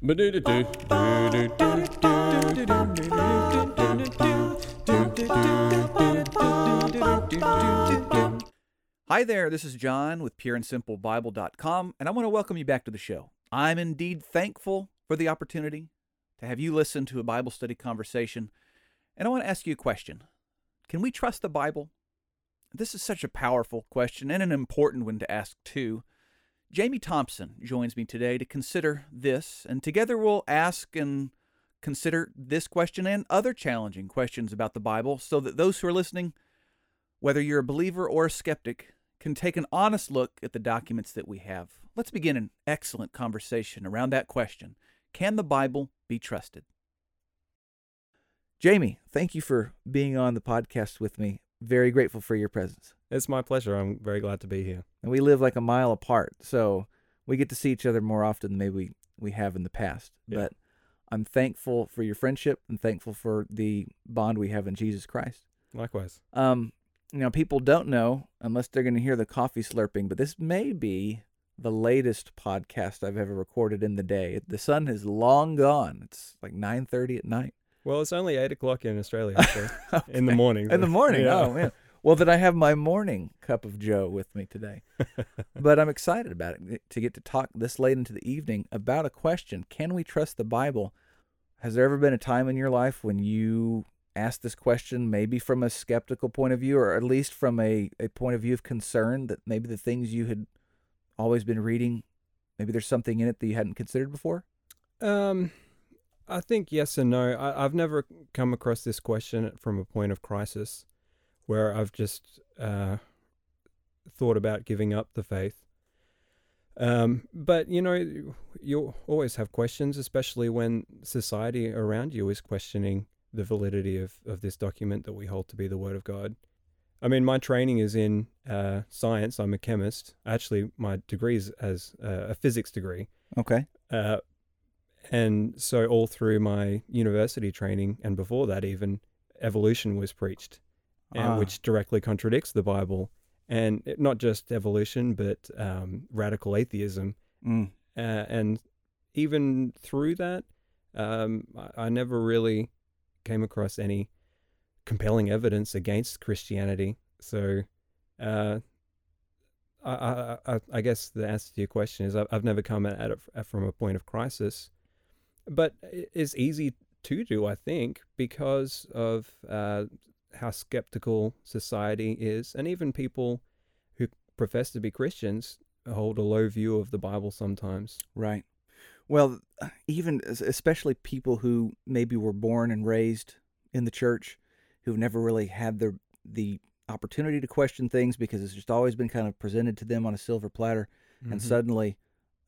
Hi there, this is John with pureandsimplebible.com, and I want to welcome you back to the show. I'm indeed thankful for the opportunity to have you listen to a Bible study conversation, and I want to ask you a question. Can we trust the Bible? This is such a powerful question and an important one to ask, too. Jamie Thompson joins me today to consider this, and together we'll ask and consider this question and other challenging questions about the Bible so that those who are listening, whether you're a believer or a skeptic, can take an honest look at the documents that we have. Let's begin an excellent conversation around that question Can the Bible be trusted? Jamie, thank you for being on the podcast with me. Very grateful for your presence. It's my pleasure. I'm very glad to be here. And we live like a mile apart, so we get to see each other more often than maybe we, we have in the past. Yeah. But I'm thankful for your friendship and thankful for the bond we have in Jesus Christ. Likewise. Um, you know, people don't know unless they're going to hear the coffee slurping, but this may be the latest podcast I've ever recorded in the day. The sun is long gone. It's like 9:30 at night. Well, it's only eight o'clock in Australia, actually, in the morning. In the morning. Yeah. Oh man. Well, then I have my morning cup of Joe with me today. but I'm excited about it to get to talk this late into the evening about a question: Can we trust the Bible? Has there ever been a time in your life when you asked this question, maybe from a skeptical point of view, or at least from a, a point of view of concern that maybe the things you had always been reading, maybe there's something in it that you hadn't considered before? Um, I think yes and no. I, I've never come across this question from a point of crisis, where I've just uh, thought about giving up the faith. Um, but you know, you always have questions, especially when society around you is questioning the validity of, of this document that we hold to be the Word of God. I mean, my training is in uh, science. I'm a chemist. Actually, my degree is as uh, a physics degree. Okay. Uh, and so all through my university training and before that even evolution was preached and Ah. which directly contradicts the bible and not just evolution but um, radical atheism Mm. uh, and even through that um, I, I never really came across any compelling evidence against christianity so uh, I, I, I, I guess the answer to your question is I've, I've never come at it from a point of crisis, but it is easy to do, I think, because of uh, how skeptical society is, and even people who profess to be Christians hold a low view of the Bible sometimes. Right. Well, even especially people who maybe were born and raised in the church, who've never really had the the opportunity to question things because it's just always been kind of presented to them on a silver platter, and Mhm. suddenly,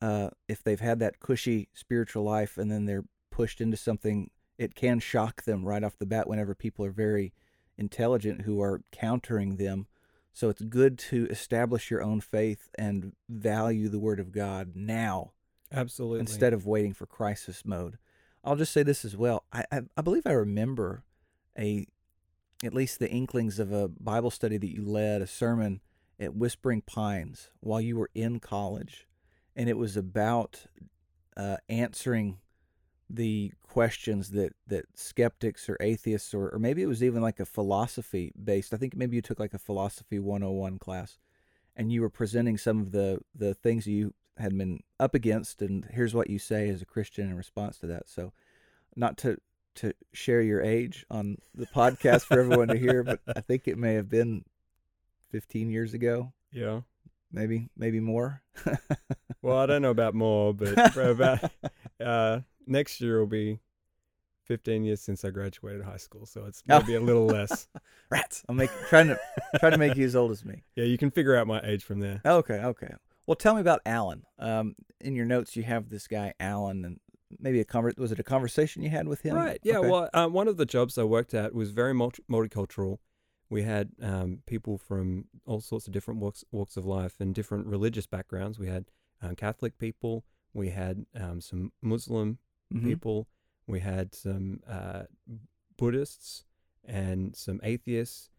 uh, if they've had that cushy spiritual life and then they're pushed into something, it can shock them right off the bat. Whenever people are very intelligent who are countering them. So it's good to establish your own faith and value the Word of God now Absolutely. instead of waiting for crisis mode. I'll just say this as well. I, I, I believe I remember a at least the inklings of a Bible study that you led, a sermon at Whispering Pines while you were in college, and it was about uh, answering the questions that that skeptics or atheists or, or maybe it was even like a philosophy based. I think maybe you took like a philosophy 101 class and you were presenting some of the the things you had been up against and here's what you say as a Christian in response to that. So not to to share your age on the podcast for everyone to hear, but I think it may have been 15 years ago, yeah. maybe maybe more. Well, I don't know about more, but about uh, next year will be 15 years since I graduated high school, so it's Oh. maybe a little less. Rats. I'm make, trying to trying to make you as old as me. Yeah, you can figure out my age from there. Okay, okay. Well, tell me about Alan. Um, in your notes, you have this guy Alan, and maybe a conver- was it a conversation you had with him? Right. Yeah. Okay. Well, uh, one of the jobs I worked at was very multi- multicultural. We had um, people from all sorts of different walks walks of life and different religious backgrounds. We had um, Catholic people. We had um, some Muslim Mhm. people. We had some uh, Buddhists and some atheists,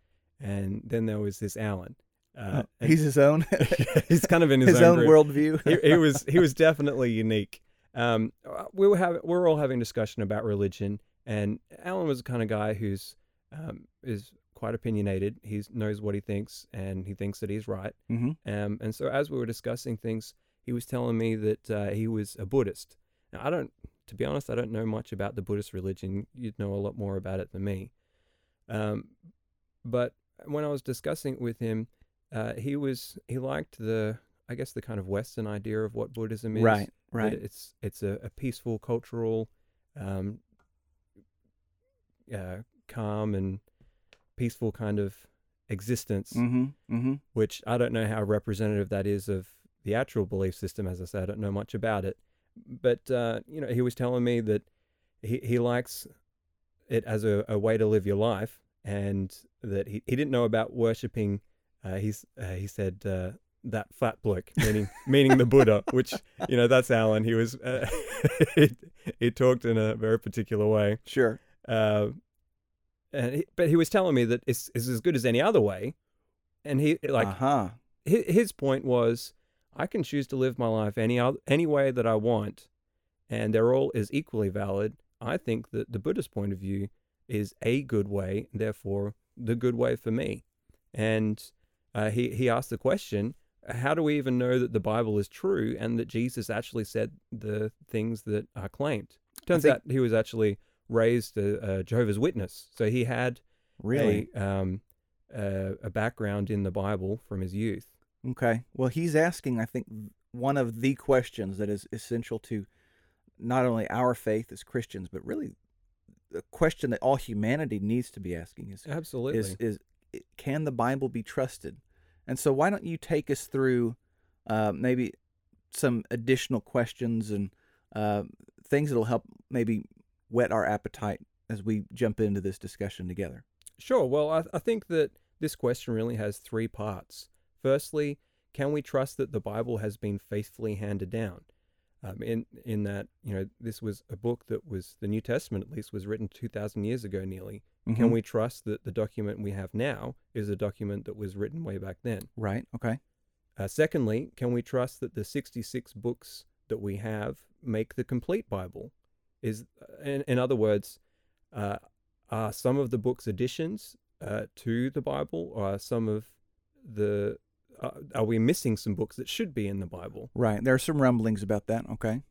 and then there was this Alan. Uh, and- he's his own he's kind of in his, his own group. worldview. he, he was he was definitely unique. um, uh, we were having we were all having discussion about religion, and Alan was the kind of guy who's um, is quite opinionated. He knows what he thinks, and he thinks that he's right. Mm-hmm. Um, and so as we were discussing things, he was telling me that uh, he was a Buddhist. Now, I don't, to be honest, I don't know much about the Buddhist religion. You'd know a lot more about it than me. Um, but when I was discussing it with him, uh, he was he liked the I guess the kind of Western idea of what Buddhism is. Right, right. It's it's a, a peaceful, cultural, um, uh, calm and peaceful kind of existence Mm-hmm. Mm-hmm. which I don't know how representative that is of the actual belief system. As I said, I don't know much about it, but uh, you know, he was telling me that he he likes it as a, a way to live your life, and that he, he didn't know about worshiping. Uh, he's uh, he said uh, that fat bloke, meaning meaning the Buddha, which you know that's Alan. He was uh, he, he talked in a very particular way. Sure. Uh, and he, but he was telling me that it's, it's as good as any other way, and he like uh-huh. hi- his point was I can choose to live my life any any way that I want, and they're all is equally valid. I think that the Buddhist point of view is a good way, therefore the good way for me. And uh, he he asked the question, how do we even know that the Bible is true and that Jesus actually said the things that are claimed? Turns think- out he was actually raised a, a Jehovah's Witness, so he had Really? a um a, a background in the Bible from his youth. Okay. Well, he's asking, I think, one of the questions that is essential to not only our faith as Christians, but really the question that all humanity needs to be asking is Absolutely. is is can the Bible be trusted? And so, why don't you take us through uh, maybe some additional questions and uh, things that'll help maybe whet our appetite as we jump into this discussion together? Sure. Well, I, I think that this question really has three parts. Firstly, can we trust that the Bible has been faithfully handed down? Um, in in that you know this was a book that was the New Testament at least was written two thousand years ago nearly. Can Mhm. we trust that the document we have now is a document that was written way back then? Right. Okay. Uh, secondly, can we trust that the 66 books that we have make the complete Bible? Is in, in other words, uh, are some of the books additions uh, to the Bible, or are some of the uh, are we missing some books that should be in the Bible? Right. There are some rumblings about that. Okay.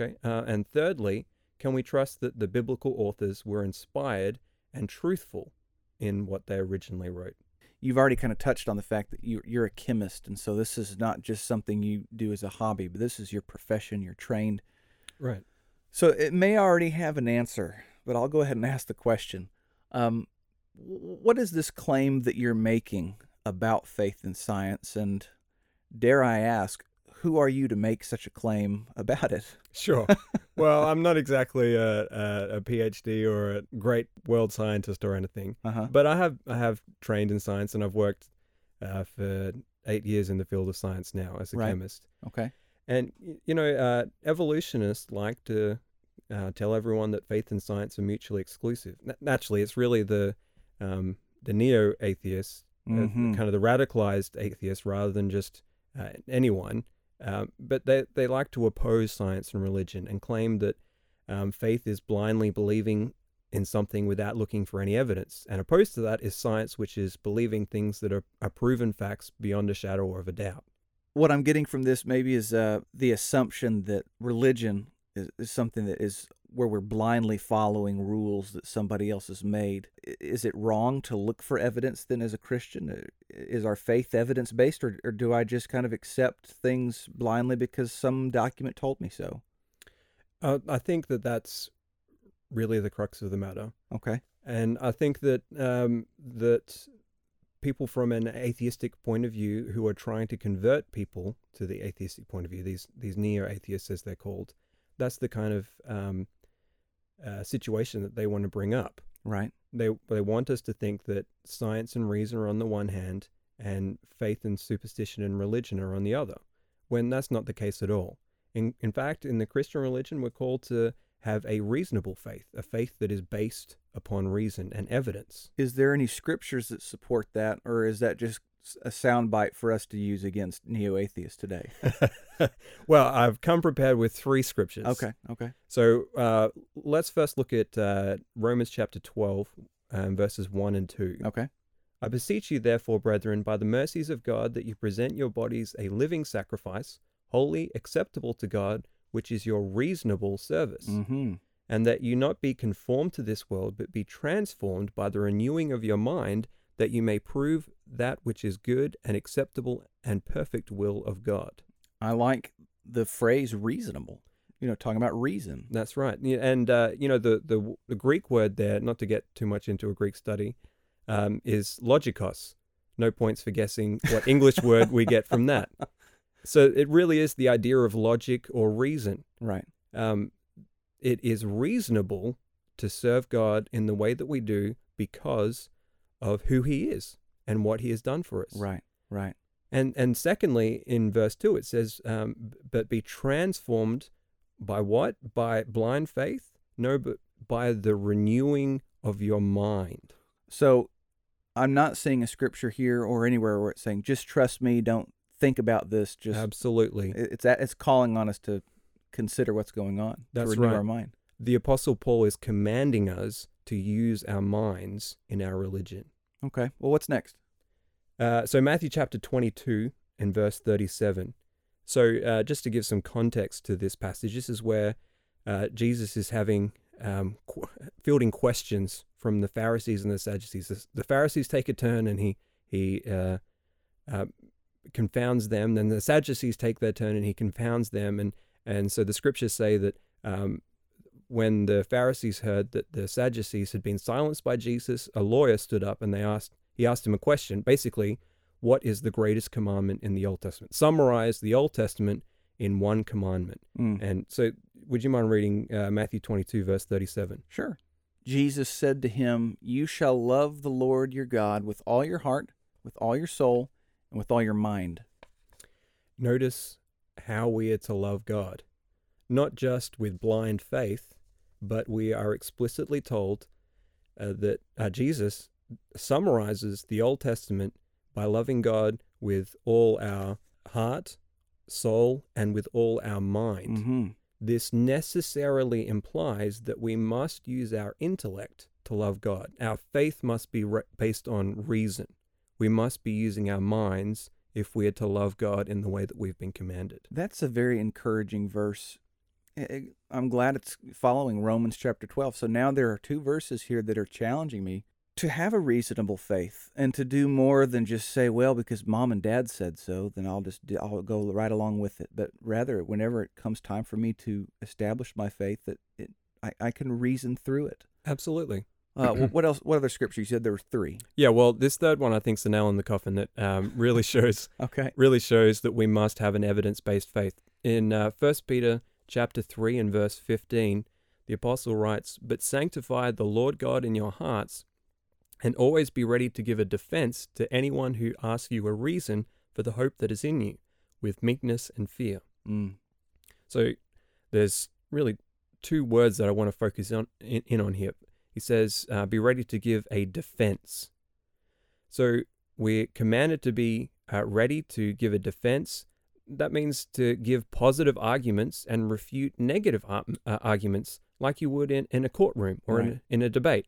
Okay, uh, and thirdly, can we trust that the biblical authors were inspired and truthful in what they originally wrote? You've already kind of touched on the fact that you, you're a chemist, and so this is not just something you do as a hobby, but this is your profession. You're trained. Right. So it may already have an answer, but I'll go ahead and ask the question. Um, what is this claim that you're making about faith and science? And dare I ask, who are you to make such a claim about it? Sure. well, I'm not exactly a, a, a PhD or a great world scientist or anything, Uh huh. but I have I have trained in science and I've worked uh, for eight years in the field of science now as a Right. chemist. Okay. And you know, uh, evolutionists like to uh, tell everyone that faith and science are mutually exclusive. Na- naturally, it's really the um, the neo atheists, Mhm. kind of the radicalized atheists, rather than just uh, anyone. Um, but they they like to oppose science and religion and claim that um, faith is blindly believing in something without looking for any evidence. And opposed to that is science, which is believing things that are, are proven facts beyond a shadow of a doubt. What I'm getting from this maybe is uh, the assumption that religion is, is something that is where we're blindly following rules that somebody else has made. Is it wrong to look for evidence then as a Christian? Uh, Is our faith evidence based, or, or do I just kind of accept things blindly because some document told me so? Uh, I think that that's really the crux of the matter. Okay. And I think that um, that people from an atheistic point of view who are trying to convert people to the atheistic point of view, these these neo atheists as they're called, that's the kind of um, uh, situation that they want to bring up. Right. They they want us to think that science and reason are on the one hand, and faith and superstition and religion are on the other, when that's not the case at all. In in fact, in the Christian religion, we're called to have a reasonable faith, a faith that is based upon reason and evidence. Is there any scriptures that support that, or is that just a soundbite for us to use against neo atheists today. well, I've come prepared with three scriptures. Okay, okay. So uh, let's first look at uh, Romans chapter 12, um, verses 1 and 2. Okay. I beseech you, therefore, brethren, by the mercies of God, that you present your bodies a living sacrifice, holy, acceptable to God, which is your reasonable service. Mm-hmm. And that you not be conformed to this world, but be transformed by the renewing of your mind, that you may prove that which is good and acceptable and perfect will of God. I like the phrase reasonable. You know, talking about reason. That's right. And, uh, you know, the, the, the Greek word there, not to get too much into a Greek study, um, is logikos. No points for guessing what English word we get from that. So it really is the idea of logic or reason. Right. Um, it is reasonable to serve God in the way that we do because of who He is and what He has done for us. Right. Right. And and secondly, in verse two, it says, um, "But be transformed by what? By blind faith? No, but by the renewing of your mind." So I'm not seeing a scripture here or anywhere where it's saying, just trust me, don't think about this. Just Absolutely, it- it's it's calling on us to consider what's going on. That's to renew right. our mind. the Apostle Paul is commanding us to use our minds in our religion. Okay. Well, what's next? Uh, so Matthew chapter 22 and verse 37. So uh, just to give some context to this passage, this is where uh, Jesus is having um, qu- fielding questions from the Pharisees and the Sadducees. The- Pharisees take a turn and he he uh, uh, confounds them. Then the Sadducees take their turn and he confounds them. And and so the scriptures say that um, when the Pharisees heard that the Sadducees had been silenced by Jesus, a lawyer stood up and they asked he asked him a question. Basically, what is the greatest commandment in the Old Testament? Summarize the Old Testament in one commandment. Mm. And so, would you mind reading uh, Matthew 22, verse 37? Sure. Jesus said to him, You shall love the Lord your God with all your heart, with all your soul, and with all your mind. Notice how we are to love God, not just with blind faith, but we are explicitly told uh, that uh, Jesus summarizes the Old Testament by loving God with all our heart, soul, and with all our mind. Mm-hmm. This necessarily implies that we must use our intellect to love God. Our faith must be re- based on reason. We must be using our minds if we are to love God in the way that we've been commanded. That's a very encouraging verse. I- I- I'm glad it's following Romans chapter 12. So now there are two verses here that are challenging me to have a reasonable faith and to do more than just say, well, because mom and dad said so, then I'll just do, I'll go right along with it. But rather, whenever it comes time for me to establish my faith, that it, I, I can reason through it. Absolutely. Uh, what else? What other scripture? You said there were three. Yeah, well, this third one I think is the nail in the coffin that um, really shows Okay. really shows that we must have an evidence-based faith. In uh, 1 Peter chapter 3 and verse 15, the apostle writes, "But sanctify the Lord God in your hearts, and always be ready to give a defense to anyone who asks you a reason for the hope that is in you, with meekness and fear." Mm. So there's really two words that I want to focus on in, in on here. He says, uh, "Be ready to give a defense." So we're commanded to be uh, ready to give a defense. That means to give positive arguments and refute negative ar- uh, arguments, like you would in, in a courtroom or in, Right. a, in a debate.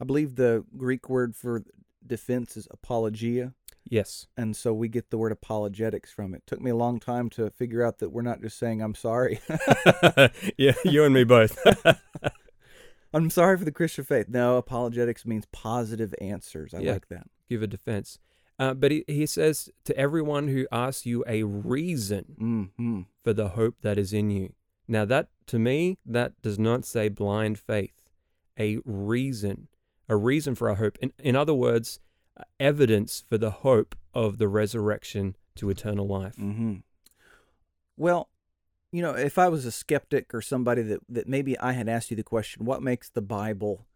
I believe the Greek word for defense is apologia. Yes. and so we get the word apologetics from it. Took me a long time to figure out that we're not just saying I'm sorry. yeah, you and me both. I'm sorry for the Christian faith. No, apologetics means positive answers. I Yeah. like that. give a defense. Uh, but he, he says to everyone who asks you a reason Mm-hmm. for the hope that is in you. Now, that to me, that does not say blind faith, a reason, a reason for our hope. In, in other words, uh, evidence for the hope of the resurrection to eternal life. Mm-hmm. Well, you know, if I was a skeptic or somebody that, that maybe I had asked you the question, what makes the Bible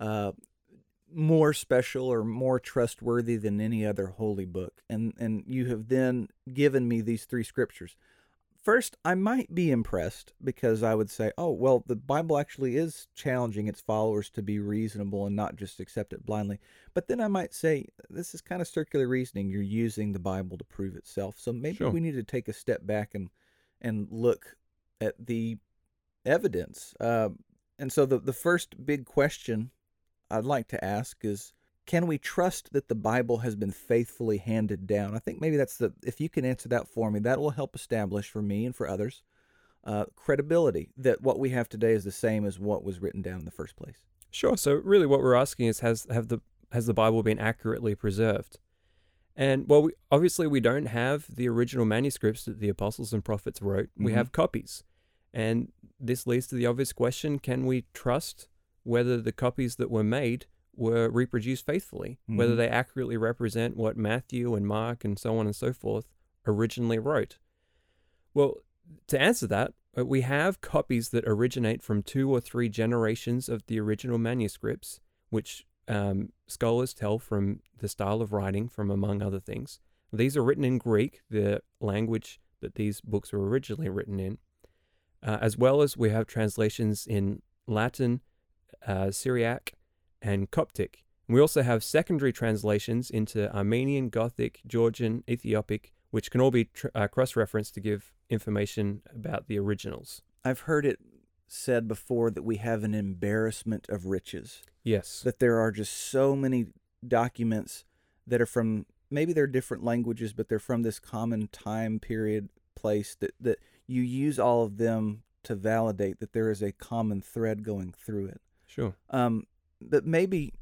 uh, more special or more trustworthy than any other holy book? And and you have then given me these three scriptures. first, I might be impressed because I would say, oh, well, the Bible actually is challenging its followers to be reasonable and not just accept it blindly. But then I might say, this is kind of circular reasoning. You're using the Bible to prove itself. So maybe Sure. we need to take a step back and and look at the evidence. Uh, and so the the first big question I'd like to ask is can we trust that the Bible has been faithfully handed down? I think maybe that's the if you can answer that for me, that will help establish for me and for others uh, credibility that what we have today is the same as what was written down in the first place. Sure. So really, what we're asking is, has have the has the Bible been accurately preserved? And well, we, obviously, we don't have the original manuscripts that the apostles and prophets wrote. We Mhm. have copies, and this leads to the obvious question: Can we trust whether the copies that were made were reproduced faithfully? Whether Mhm. they accurately represent what Matthew and Mark and so on and so forth originally wrote? Well, to answer that, uh, we have copies that originate from two or three generations of the original manuscripts, which um, scholars tell from the style of writing, from among other things. These are written in Greek, the language that these books were originally written in, uh, as well as we have translations in Latin, uh, Syriac, and Coptic. We also have secondary translations into Armenian, Gothic, Georgian, Ethiopic, which can all be tr- uh, cross referenced to give information about the originals. I've heard it said before that we have an embarrassment of riches. Yes. that there are just so many documents that are from maybe they're different languages, but they're from this common time period place that, that you use all of them to validate that there is a common thread going through it. Sure. Um, but maybe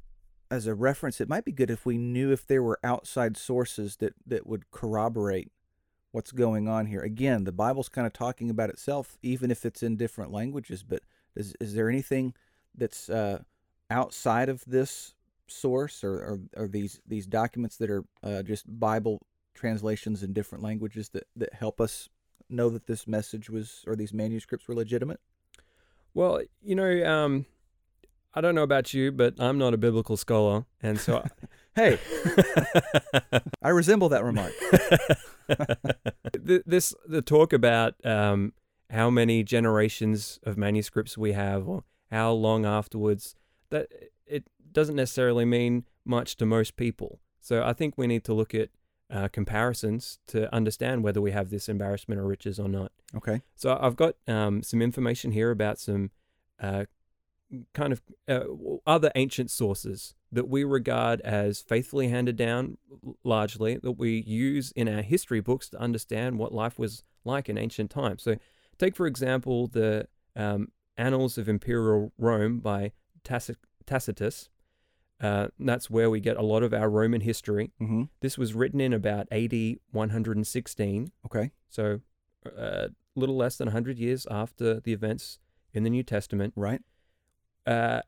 as a reference, it might be good if we knew if there were outside sources that, that would corroborate what's going on here. Again, the Bible's kind of talking about itself, even if it's in different languages. But is is there anything that's uh, outside of this source, or, or, or these these documents that are uh, just Bible translations in different languages that, that help us know that this message was or these manuscripts were legitimate? Well, you know, um, I don't know about you, but I'm not a biblical scholar, and so Hey, I resemble that remark. This the talk about um, how many generations of manuscripts we have, or how long afterwards. That it doesn't necessarily mean much to most people. So I think we need to look at uh, comparisons to understand whether we have this embarrassment of riches or not. Okay. So I've got um, some information here about some uh, kind of uh, other ancient sources that we regard as faithfully handed down, largely that we use in our history books to understand what life was like in ancient times. So, take for example the um, Annals of Imperial Rome by Tacit- Tacitus. Uh, that's where we get a lot of our Roman history. Mm-hmm. This was written in about AD 116. Okay. So, a uh, little less than 100 years after the events in the New Testament. Right. Uh,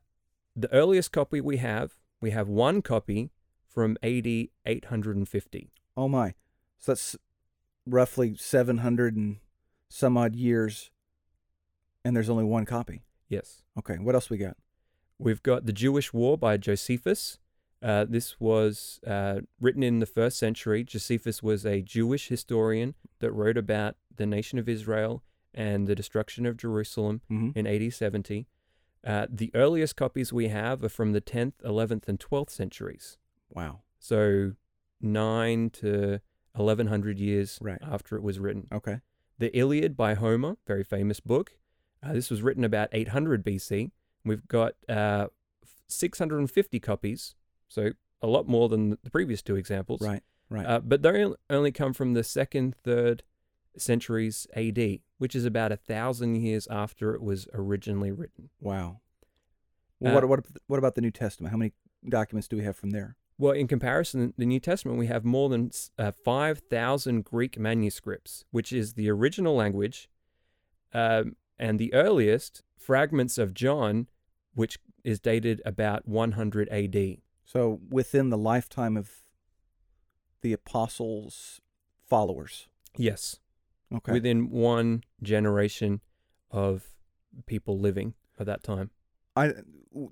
the earliest copy we have, we have one copy from AD 850. Oh my. So that's roughly 700 and some odd years and there's only one copy. Yes. Okay. What else we got? We've got The Jewish War by Josephus. Uh, this was uh, written in the first century. Josephus was a Jewish historian that wrote about the nation of Israel and the destruction of Jerusalem Mm-hmm. in AD 70. Uh, the earliest copies we have are from the 10th, 11th, and 12th centuries. Wow. So 9 to 1100 years Right. after it was written. Okay. The Iliad by Homer, very famous book. Uh, this was written about 800 BC. We've got uh, 650 copies, so a lot more than the previous two examples. Right. Right. Uh, but they only come from the second, third centuries AD, which is about a thousand years after it was originally written. wow. Well, uh, what, what, what about the New Testament? How many documents do we have from there? Well, in comparison, the New Testament, we have more than uh, 5,000 Greek manuscripts, which is the original language, um, and the earliest fragments of John, which is dated about 100 AD. So within the lifetime of the apostles' followers. Yes, Okay. within one generation of people living at that time. I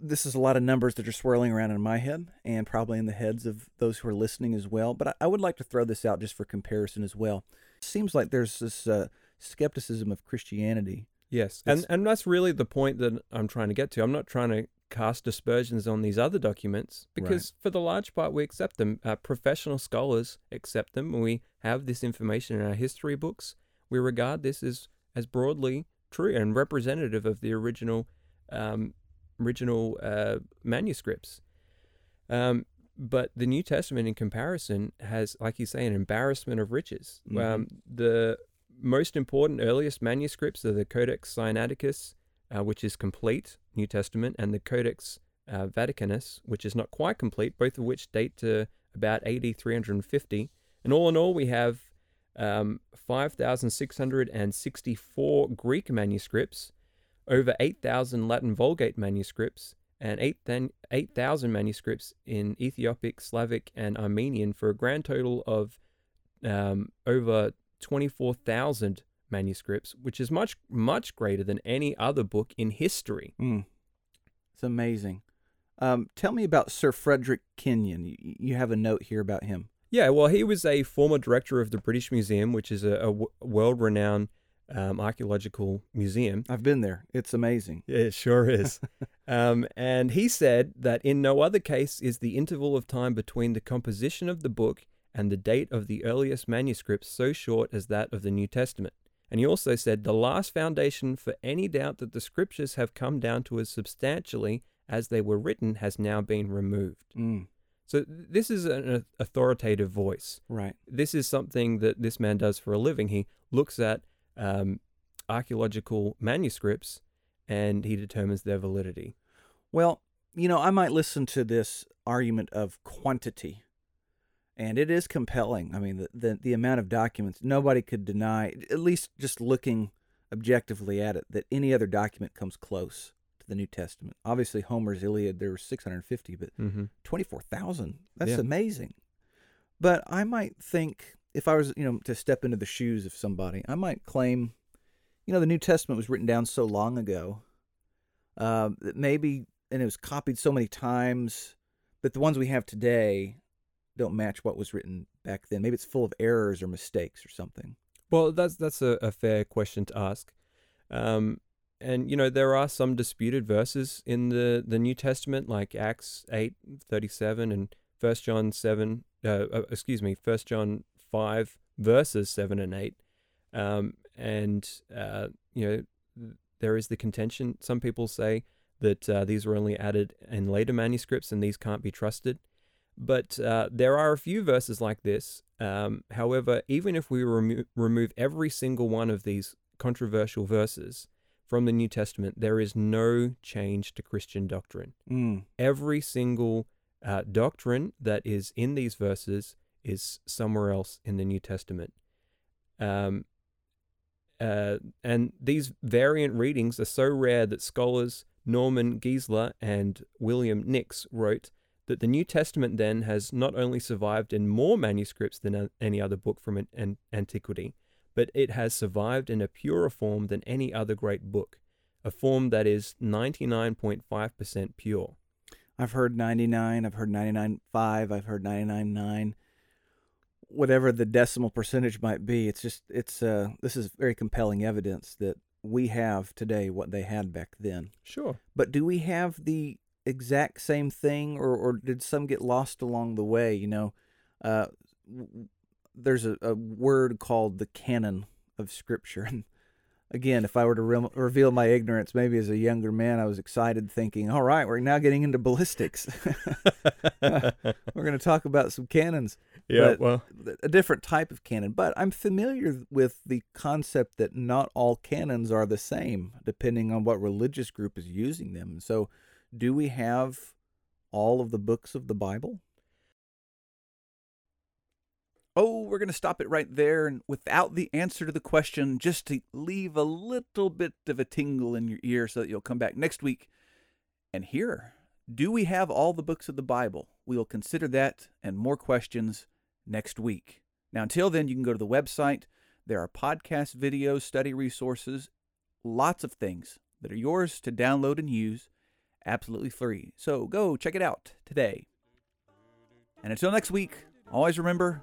this is a lot of numbers that are swirling around in my head and probably in the heads of those who are listening as well. But I, I would like to throw this out just for comparison as well. It Seems like there's this uh, skepticism of Christianity. Yes, and and that's really the point that I'm trying to get to. I'm not trying to cast aspersions on these other documents because, for the large part, we accept them. Uh, professional scholars accept them. We have this information in our history books, we regard this as as broadly true and representative of the original um, original uh, manuscripts. Um, but the New Testament, in comparison, has, like you say, an embarrassment of riches. Um, the most important earliest manuscripts are the Codex Sinaiticus, uh, which is complete New Testament, and the Codex uh, Vaticanus, which is not quite complete, both of which date to about AD 350. And all in all, we have um, 5,664 Greek manuscripts, over 8,000 Latin Vulgate manuscripts, and 8,000 manuscripts in Ethiopic, Slavic, and Armenian for a grand total of um, over 24,000 manuscripts, which is much, much greater than any other book in history. Mm. It's amazing. Um, tell me about Sir Frederick Kenyon. You, you have a note here about him. Yeah, well, he was a former director of the British Museum, which is a, a w- world renowned um, archaeological museum. I've been there. It's amazing. Yeah, It sure is. um, and he said that in no other case is the interval of time between the composition of the book and the date of the earliest manuscripts so short as that of the New Testament. And he also said the last foundation for any doubt that the scriptures have come down to us substantially as they were written has now been removed. Mm. So this is an authoritative voice Right. this is something that this man does for a living. He looks at um, archaeological manuscripts and he determines their validity. Well, you know, I might listen to this argument of quantity, and it is compelling. I mean, the, the, the amount of documents, nobody could deny, at least just looking objectively at it, that any other document comes close to the New Testament. Obviously, Homer's Iliad, there were 650, but Mm-hmm. 24,000. That's Yeah. amazing. But I might think if I was, you know, to step into the shoes of somebody, I might claim, you know, the New Testament was written down so long ago uh, that maybe, and it was copied so many times that the ones we have today don't match what was written back then. Maybe it's full of errors or mistakes or something. Well, that's that's a, a fair question to ask. Um, and you know there are some disputed verses in the, the New Testament, like Acts eight thirty seven and First John seven. Uh, uh, excuse me, First John five verses seven and eight. Um, and uh, you know there is the contention. Some people say that uh, these were only added in later manuscripts and these can't be trusted. But uh, there are a few verses like this. Um, however, even if we remo- remove every single one of these controversial verses from the New Testament, there is no change to Christian doctrine. Mm. Every single uh, doctrine that is in these verses is somewhere else in the New Testament. Um, uh, and these variant readings are so rare that scholars Norman Geisler and William Nix wrote that the New Testament then has not only survived in more manuscripts than any other book from an, an antiquity, but it has survived in a purer form than any other great book, a form that is 99.5% pure. I've heard 99, I've heard 99.5, I've heard 99.9. Whatever the decimal percentage might be, it's just it's uh this is very compelling evidence that we have today what they had back then. Sure. But do we have the exact same thing or or did some get lost along the way, you know? Uh there's a, a word called the canon of scripture and again, if I were to re- reveal my ignorance, maybe as a younger man, I was excited, thinking, "All right, we're now getting into ballistics. we're going to talk about some cannons, yeah, But- well, a different type of cannon." But I'm familiar with the concept that not all canons are the same, depending on what religious group is using them. So, do we have all of the books of the Bible? Oh, we're going to stop it right there. And without the answer to the question, just to leave a little bit of a tingle in your ear so that you'll come back next week and hear Do we have all the books of the Bible? We will consider that and more questions next week. Now, until then, you can go to the website. There are podcast videos, study resources, lots of things that are yours to download and use absolutely free. So go check it out today. And until next week, always remember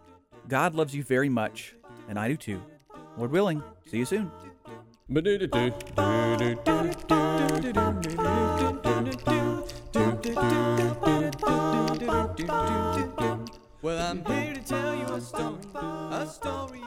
God loves you very much, and I do too. Lord willing, see you soon. Well, I'm here to tell you a story, a story.